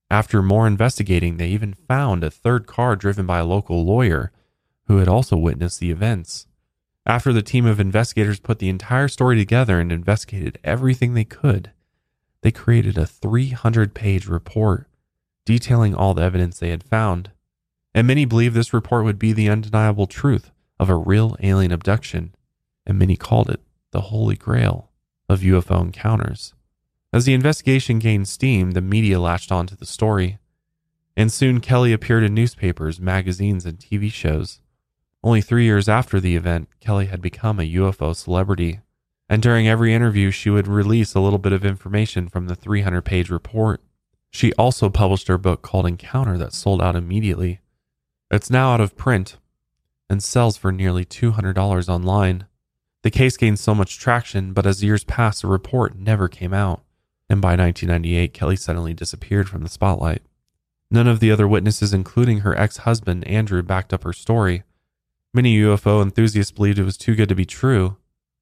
After more investigating, they even found a third car driven by a local lawyer who had also witnessed the events. After the team of investigators put the entire story together and investigated everything they could, they created a 300 page report detailing all the evidence they had found. And many believe this report would be the undeniable truth of a real alien abduction and many called it the Holy Grail of UFO encounters. As the investigation gained steam, the media latched onto the story. And soon Kelly appeared in newspapers, magazines, and TV shows. Only three years after the event, Kelly had become a UFO celebrity. And during every interview, she would release a little bit of information from the 300 page report. She also published her book called Encounter that sold out immediately. It's now out of print and sells for nearly $200 online. The case gained so much traction, but as years passed, the report never came out. And by 1998, Kelly suddenly disappeared from the spotlight. None of the other witnesses, including her ex husband, Andrew, backed up her story. Many UFO enthusiasts believed it was too good to be true,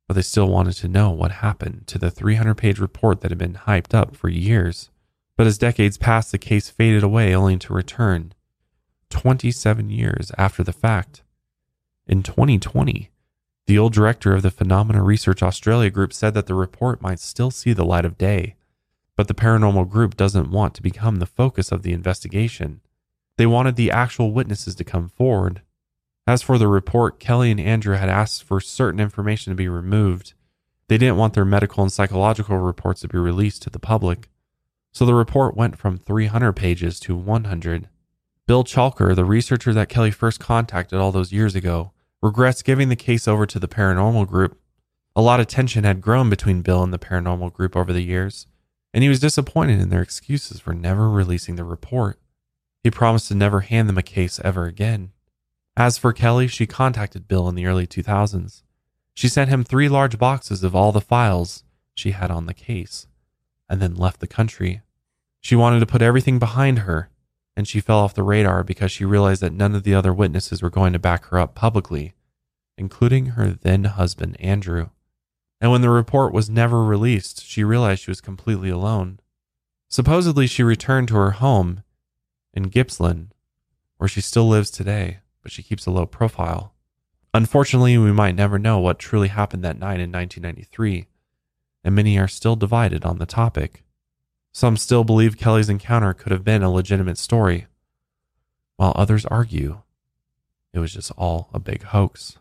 but they still wanted to know what happened to the 300 page report that had been hyped up for years. But as decades passed, the case faded away only to return 27 years after the fact. In 2020, the old director of the Phenomena Research Australia group said that the report might still see the light of day, but the paranormal group doesn't want to become the focus of the investigation. They wanted the actual witnesses to come forward. As for the report, Kelly and Andrew had asked for certain information to be removed. They didn't want their medical and psychological reports to be released to the public. So the report went from 300 pages to 100. Bill Chalker, the researcher that Kelly first contacted all those years ago, regrets giving the case over to the paranormal group. A lot of tension had grown between Bill and the paranormal group over the years, and he was disappointed in their excuses for never releasing the report. He promised to never hand them a case ever again. As for Kelly, she contacted Bill in the early 2000s. She sent him three large boxes of all the files she had on the case, and then left the country. She wanted to put everything behind her and she fell off the radar because she realized that none of the other witnesses were going to back her up publicly, including her then husband, Andrew. And when the report was never released, she realized she was completely alone. Supposedly, she returned to her home in Gippsland, where she still lives today, but she keeps a low profile. Unfortunately, we might never know what truly happened that night in 1993, and many are still divided on the topic. Some still believe Kelly's encounter could have been a legitimate story, while others argue it was just all a big hoax.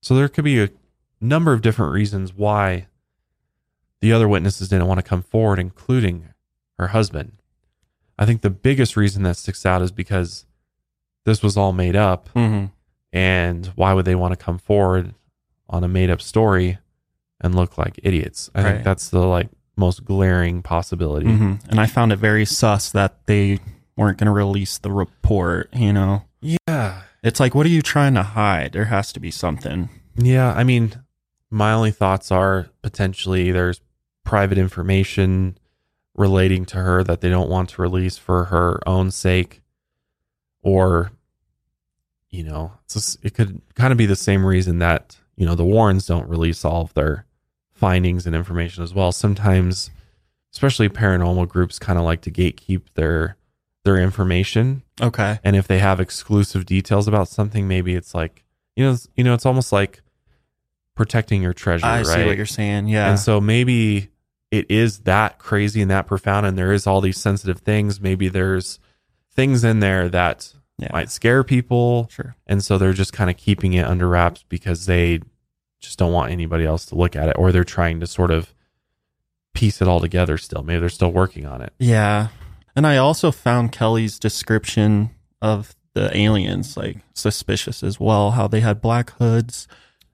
So there could be a number of different reasons why the other witnesses didn't want to come forward, including her husband. I think the biggest reason that sticks out is because this was all made up. Mm-hmm. And why would they want to come forward on a made up story and look like idiots? I Right. think that's the like most glaring possibility. hmm And I found it very sus that they weren't going to release the report. You know, Yeah. it's like, what are you trying to hide? There has to be something. Yeah. I mean, my only thoughts are potentially there's private information relating to her that they don't want to release for her own sake. Or, you know, it's just, it could kind of be the same reason that, you know, the Warrens don't release all of their findings and information as well. Sometimes, especially paranormal groups kind of like to gatekeep their their information Okay. and if they have exclusive details about something maybe it's like you know you know it's almost like protecting your treasure I right see what you're saying. Yeah. and so maybe it is that crazy and that profound and there is all these sensitive things maybe there's things in there that yeah. might scare people Sure. and so they're just kind of keeping it under wraps because they just don't want anybody else to look at it or they're trying to sort of piece it all together still maybe they're still working on it Yeah. And I also found Kelly's description of the aliens like suspicious as well. How they had black hoods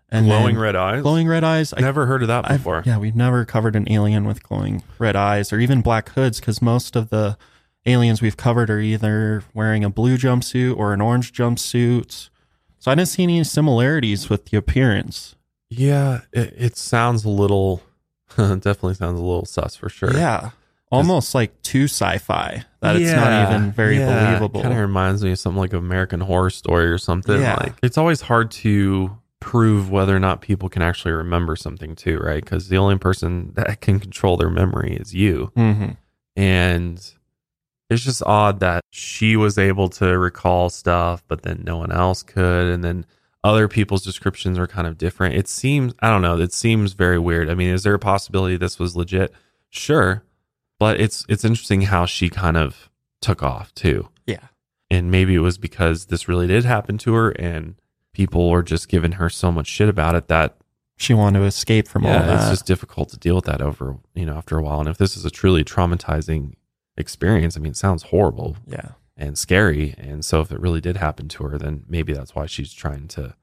and then red eyes glowing red eyes. I've never heard of that I've- before yeah, we've never covered an alien with glowing red eyes or even black hoods because most of the aliens we've covered are either wearing a blue jumpsuit or an orange jumpsuit. So I didn't see any similarities with the appearance. Yeah, it, it sounds a little, definitely sounds a little sus for sure. Yeah. Almost like too sci fi that it's not even very yeah. believable. Kind of reminds me of something like American Horror Story or something. Yeah. Like it's always hard to prove whether or not people can actually remember something too, right? Because the only person that can control their memory is you, hmm and it's just odd that she was able to recall stuff, but then no one else could, and then other people's descriptions are kind of different. It seems I don't know. It seems very weird. I mean, is there a possibility this was legit? Sure, but it's it's interesting how she kind of took off too, Yeah. and maybe it was because this really did happen to her, and people were just giving her so much shit about it that She wanted to escape from all that. it's just difficult to deal with that over you know after a while. And if this is a truly traumatizing experience, I mean, it sounds horrible yeah. And scary. And so if it really did happen to her, then maybe that's why she's trying to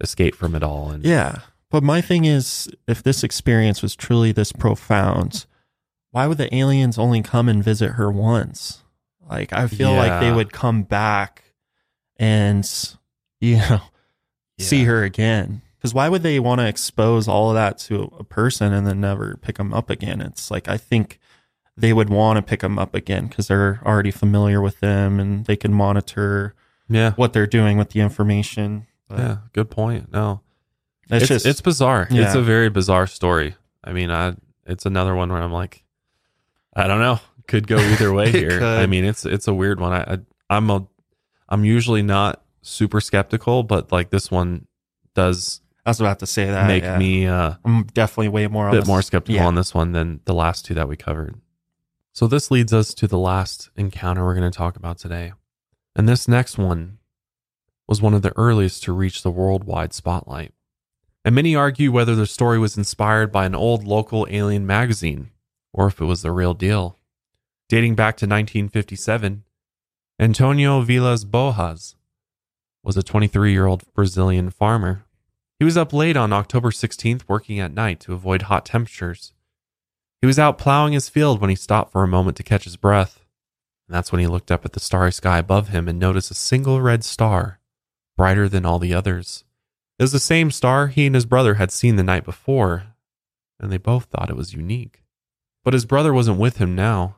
escape from it all. And Yeah. But my thing is, if this experience was truly this profound, why would the aliens only come and visit her once? Like, I feel like they would come back and, you know, see her again. Because why would they want to expose all of that to a person and then never pick them up again? It's like, I think they would want to pick them up again because they're already familiar with them and they can monitor yeah, what they're doing with the information. But yeah, good point. No, it's, it's just, it's bizarre. It's a very bizarre story. I mean, I it's another one where I'm like, I don't know, could go either way here. could. I mean, it's it's a weird one. I, I I'm a I'm usually not super skeptical, but like this one does I was about to say that. make yeah. me uh, I'm definitely way more a bit more skeptical yeah. on this one than the last two that we covered. So this leads us to the last encounter we're going to talk about today. And this next one was one of the earliest to reach the worldwide spotlight. And many argue whether the story was inspired by an old local alien magazine or if it was the real deal. Dating back to 1957, Antonio Vilas Boas was a 23 year old Brazilian farmer. He was up late on October 16th working at night to avoid hot temperatures. He was out plowing his field when he stopped for a moment to catch his breath. And that's when he looked up at the starry sky above him and noticed a single red star, brighter than all the others. It was the same star he and his brother had seen the night before, and they both thought it was unique. But his brother wasn't with him now.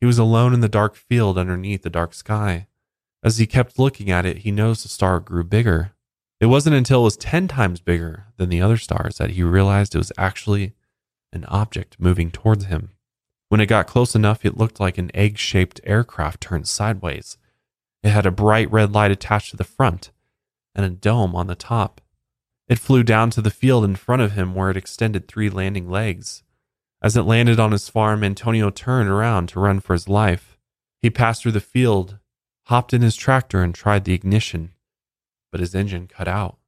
He was alone in the dark field underneath the dark sky. As he kept looking at it, he noticed the star grew bigger. It wasn't until it was 10 times bigger than the other stars that he realized it was actually an object moving towards him. When it got close enough, it looked like an egg shaped aircraft turned sideways. It had a bright red light attached to the front and a dome on the top. It flew down to the field in front of him where it extended three landing legs. As it landed on his farm, Antonio turned around to run for his life. He passed through the field, hopped in his tractor, and tried the ignition, but his engine cut out.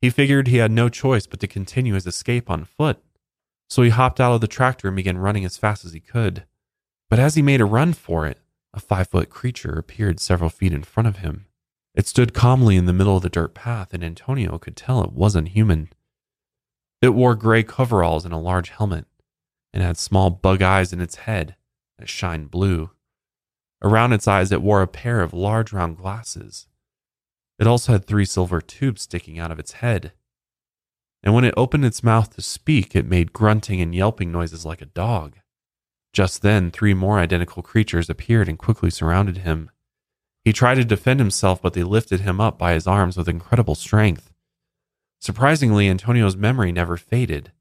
He figured he had no choice but to continue his escape on foot, so he hopped out of the tractor and began running as fast as he could. But as he made a run for it, a five foot creature appeared several feet in front of him. It stood calmly in the middle of the dirt path, and Antonio could tell it wasn't human. It wore gray coveralls and a large helmet, and had small bug eyes in its head that shined blue. Around its eyes, it wore a pair of large round glasses. It also had three silver tubes sticking out of its head. And when it opened its mouth to speak, it made grunting and yelping noises like a dog. Just then, three more identical creatures appeared and quickly surrounded him. He tried to defend himself, but they lifted him up by his arms with incredible strength. Surprisingly, Antonio's memory never faded,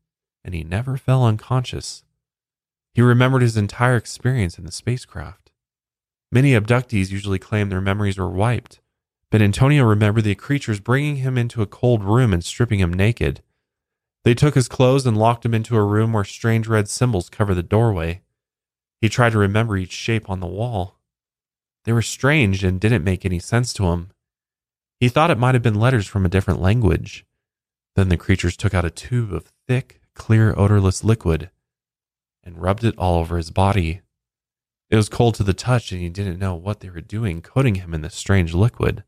and he never fell unconscious. He remembered his entire experience in the spacecraft. Many abductees usually claim their memories were wiped, but Antonio remembered the creatures bringing him into a cold room and stripping him naked. They took his clothes and locked him into a room where strange red symbols covered the doorway. He tried to remember each shape on the wall. They were strange and didn't make any sense to him. He thought it might have been letters from a different language. Then the creatures took out a tube of thick, clear, odorless liquid and rubbed it all over his body. It was cold to the touch, and he didn't know what they were doing, coating him in this strange liquid.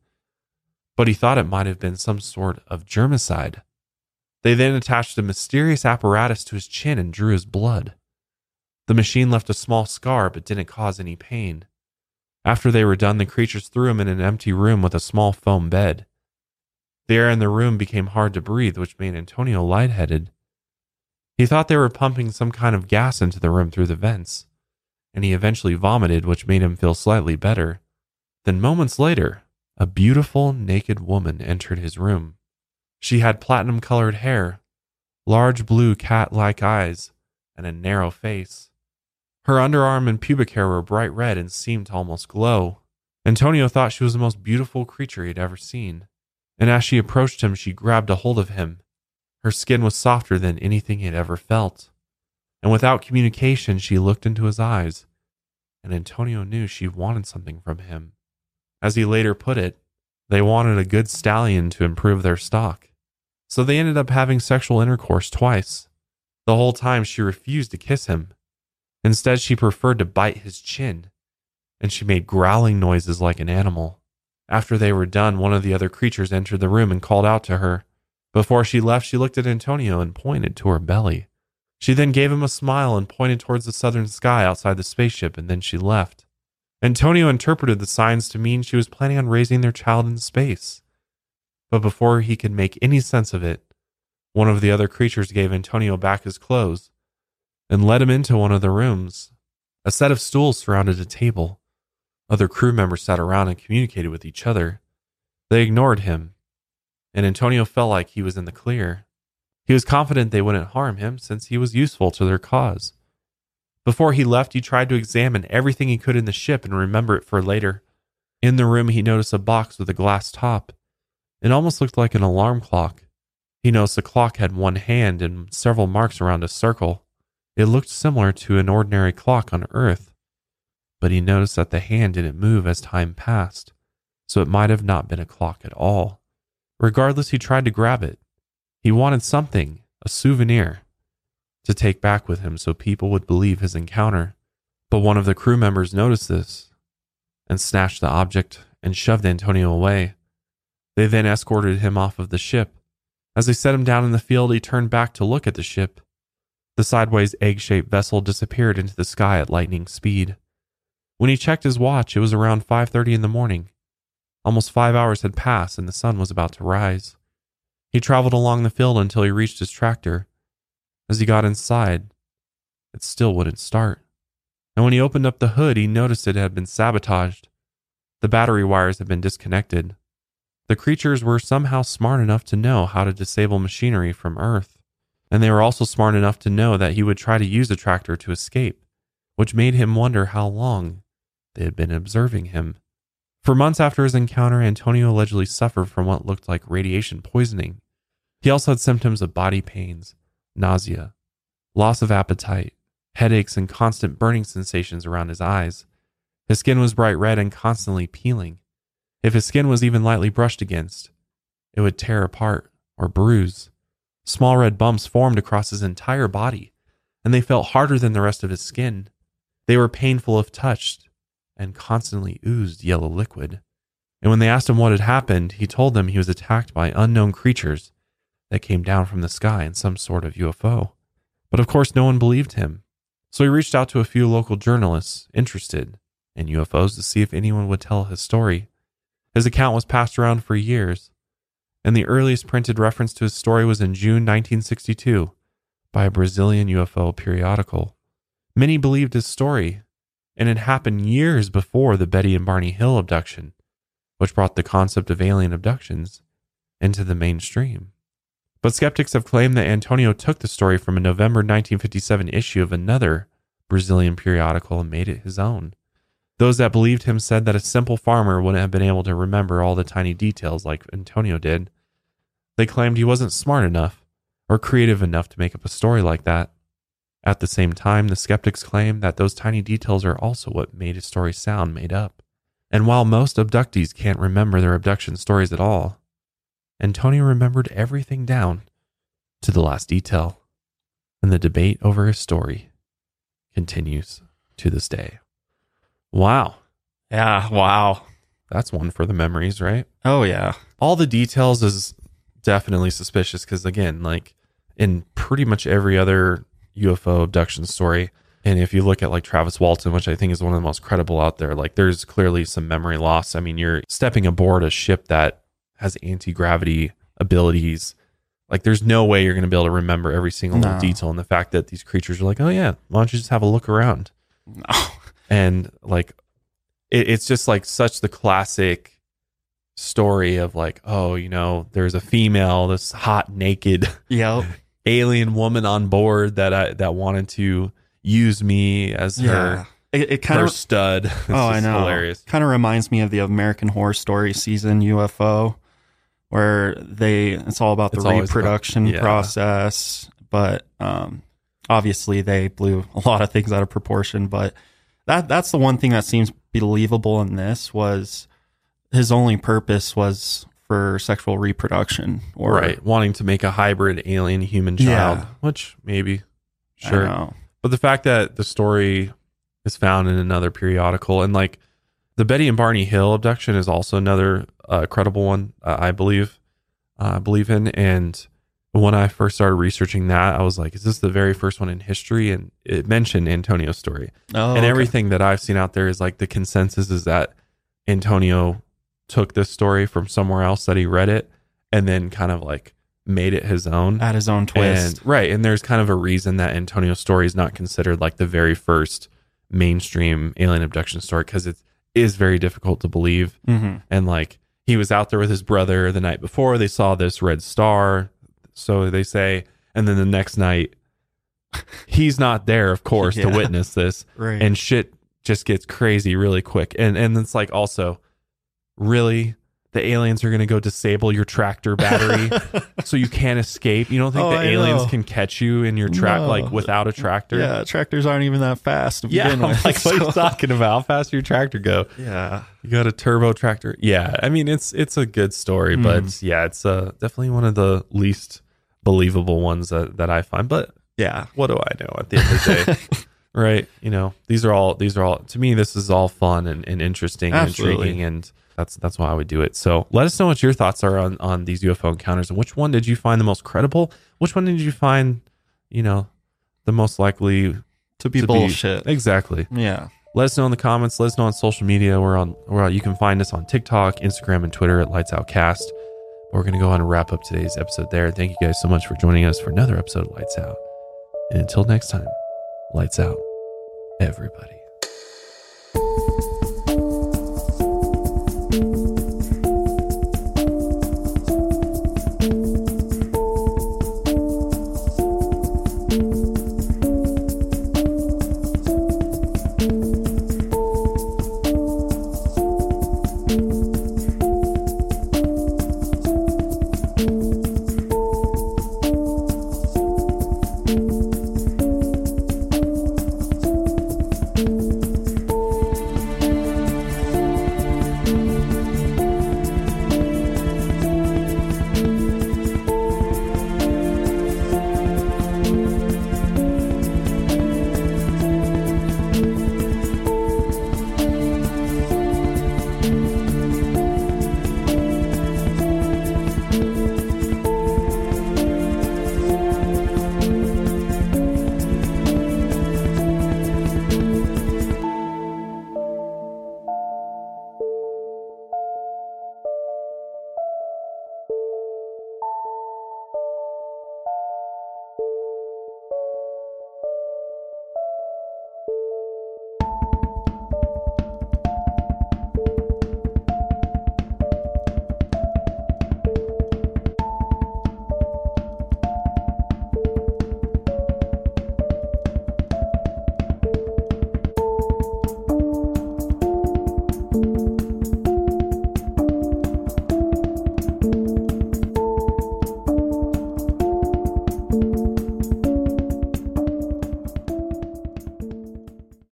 But he thought it might have been some sort of germicide. They then attached a mysterious apparatus to his chin and drew his blood. The machine left a small scar but didn't cause any pain. After they were done, the creatures threw him in an empty room with a small foam bed. The air in the room became hard to breathe, which made Antonio lightheaded. He thought they were pumping some kind of gas into the room through the vents, and he eventually vomited, which made him feel slightly better. Then, moments later, a beautiful naked woman entered his room. She had platinum colored hair, large blue cat like eyes, and a narrow face. Her underarm and pubic hair were bright red and seemed to almost glow. Antonio thought she was the most beautiful creature he had ever seen, and as she approached him, she grabbed a hold of him. Her skin was softer than anything he had ever felt, and without communication, she looked into his eyes, and Antonio knew she wanted something from him. As he later put it, they wanted a good stallion to improve their stock. So they ended up having sexual intercourse twice. The whole time she refused to kiss him. Instead, she preferred to bite his chin. and she made growling noises like an animal. After they were done, one of the other creatures entered the room and called out to her. Before she left, she looked at Antonio and pointed to her belly. She then gave him a smile and pointed towards the southern sky outside the spaceship, and then she left. Antonio interpreted the signs to mean she was planning on raising their child in space. But before he could make any sense of it, one of the other creatures gave Antonio back his clothes and led him into one of the rooms. A set of stools surrounded a table. Other crew members sat around and communicated with each other. They ignored him, and Antonio felt like he was in the clear. He was confident they wouldn't harm him since he was useful to their cause. Before he left, he tried to examine everything he could in the ship and remember it for later. In the room, he noticed a box with a glass top. It almost looked like an alarm clock. He noticed the clock had one hand and several marks around a circle. It looked similar to an ordinary clock on Earth, but he noticed that the hand didn't move as time passed, so it might have not been a clock at all. Regardless, he tried to grab it. He wanted something, a souvenir, to take back with him so people would believe his encounter. But one of the crew members noticed this and snatched the object and shoved Antonio away. They then escorted him off of the ship. As they set him down in the field, he turned back to look at the ship. The sideways egg shaped vessel disappeared into the sky at lightning speed. When he checked his watch, it was around 5:30 in the morning. Almost 5 hours had passed and the sun was about to rise. He traveled along the field until he reached his tractor. As he got inside, it still wouldn't start. And when he opened up the hood, he noticed it had been sabotaged. The battery wires had been disconnected. The creatures were somehow smart enough to know how to disable machinery from Earth and they were also smart enough to know that he would try to use the tractor to escape, which made him wonder how long they had been observing him. For months after his encounter, Antonio allegedly suffered from what looked like radiation poisoning. He also had symptoms of body pains, nausea, loss of appetite, headaches, and constant burning sensations around his eyes. His skin was bright red and constantly peeling. If his skin was even lightly brushed against, it would tear apart or bruise. Small red bumps formed across his entire body, and they felt harder than the rest of his skin. They were painful if touched and constantly oozed yellow liquid. And when they asked him what had happened, he told them he was attacked by unknown creatures that came down from the sky in some sort of UFO. But of course, no one believed him. So he reached out to a few local journalists interested in UFOs to see if anyone would tell his story. His account was passed around for years, and the earliest printed reference to his story was in June 1962 by a Brazilian UFO periodical. Many believed his story, and it happened years before the Betty and Barney Hill abduction, which brought the concept of alien abductions into the mainstream. But skeptics have claimed that Antonio took the story from a November 1957 issue of another Brazilian periodical and made it his own. Those that believed him said that a simple farmer wouldn't have been able to remember all the tiny details like Antonio did. They claimed he wasn't smart enough or creative enough to make up a story like that. At the same time, the skeptics claim that those tiny details are also what made his story sound made up. And while most abductees can't remember their abduction stories at all, Antonio remembered everything down to the last detail. And the debate over his story continues to this day. Wow. Yeah. Wow. That's one for the memories, right? Oh, yeah. All the details is definitely suspicious because, again, like in pretty much every other UFO abduction story, and if you look at like Travis Walton, which I think is one of the most credible out there, like there's clearly some memory loss. I mean, you're stepping aboard a ship that has anti gravity abilities. Like, there's no way you're going to be able to remember every single No. little detail. And the fact that these creatures are like, oh, yeah, why don't you just have a look around? No. And like it, it's just like such the classic story of like oh you know there's a female this hot naked Yep. alien woman on board that I that wanted to use me as Yeah. her It, it kind of. stud It's Oh, I know. hilarious Kind of reminds me of the American Horror Story season UFO, where they it's all about the It's always about- reproduction yeah. process. But um, obviously, they blew a lot of things out of proportion. But that that's the one thing that seems believable in this was his only purpose was for sexual reproduction. Or right wanting to make a hybrid alien human Yeah. child which maybe I sure know. But the fact that the story is found in another periodical and like the Betty and Barney Hill abduction is also another uh, credible one, uh, I believe. Uh, I believe in. And when I first started researching that, I was like, is this the very first one in history? And it mentioned Antonio's story. Oh, and okay. everything that I've seen out there is like the consensus is that Antonio took this story from somewhere else that he read it and then kind of like made it his own. At his own twist. And, right. And there's kind of a reason that Antonio's story is not considered like the very first mainstream alien abduction story because it is very difficult to believe. hmm And like he was out there with his brother the night before, they saw this red star. So they say, and then the next night, he's not there, of course, to witness this Right. and shit just gets crazy really quick. And and it's like also, really, the aliens are gonna go disable your tractor battery so you can't escape. You don't think Oh, the I aliens know. can catch you in your track No. like without a tractor? yeah, tractors aren't even that fast to Yeah, with. like, what are you so- talking about? How fast your tractor go? Yeah. You got a turbo tractor? Yeah, I mean it's it's a good story, but Mm. yeah, it's uh, definitely one of the least believable ones that, that I find. But Yeah. what do I know at the end of the day? right you know these are all these are all to me this is all fun and, and interesting and intriguing and that's that's why i would do it. So let us know what your thoughts are on on these ufo encounters and which one did you find the most credible? Which one did you find you know the most likely To be to bullshit. exactly. Yeah. let us know in the comments. Let us know on social media. We're on we're on, you can find us on tiktok instagram and twitter at lights out cast. We're going to go on and wrap up today's episode there. Thank you guys so much for joining us for another episode of lights out. And until next time lights out everybody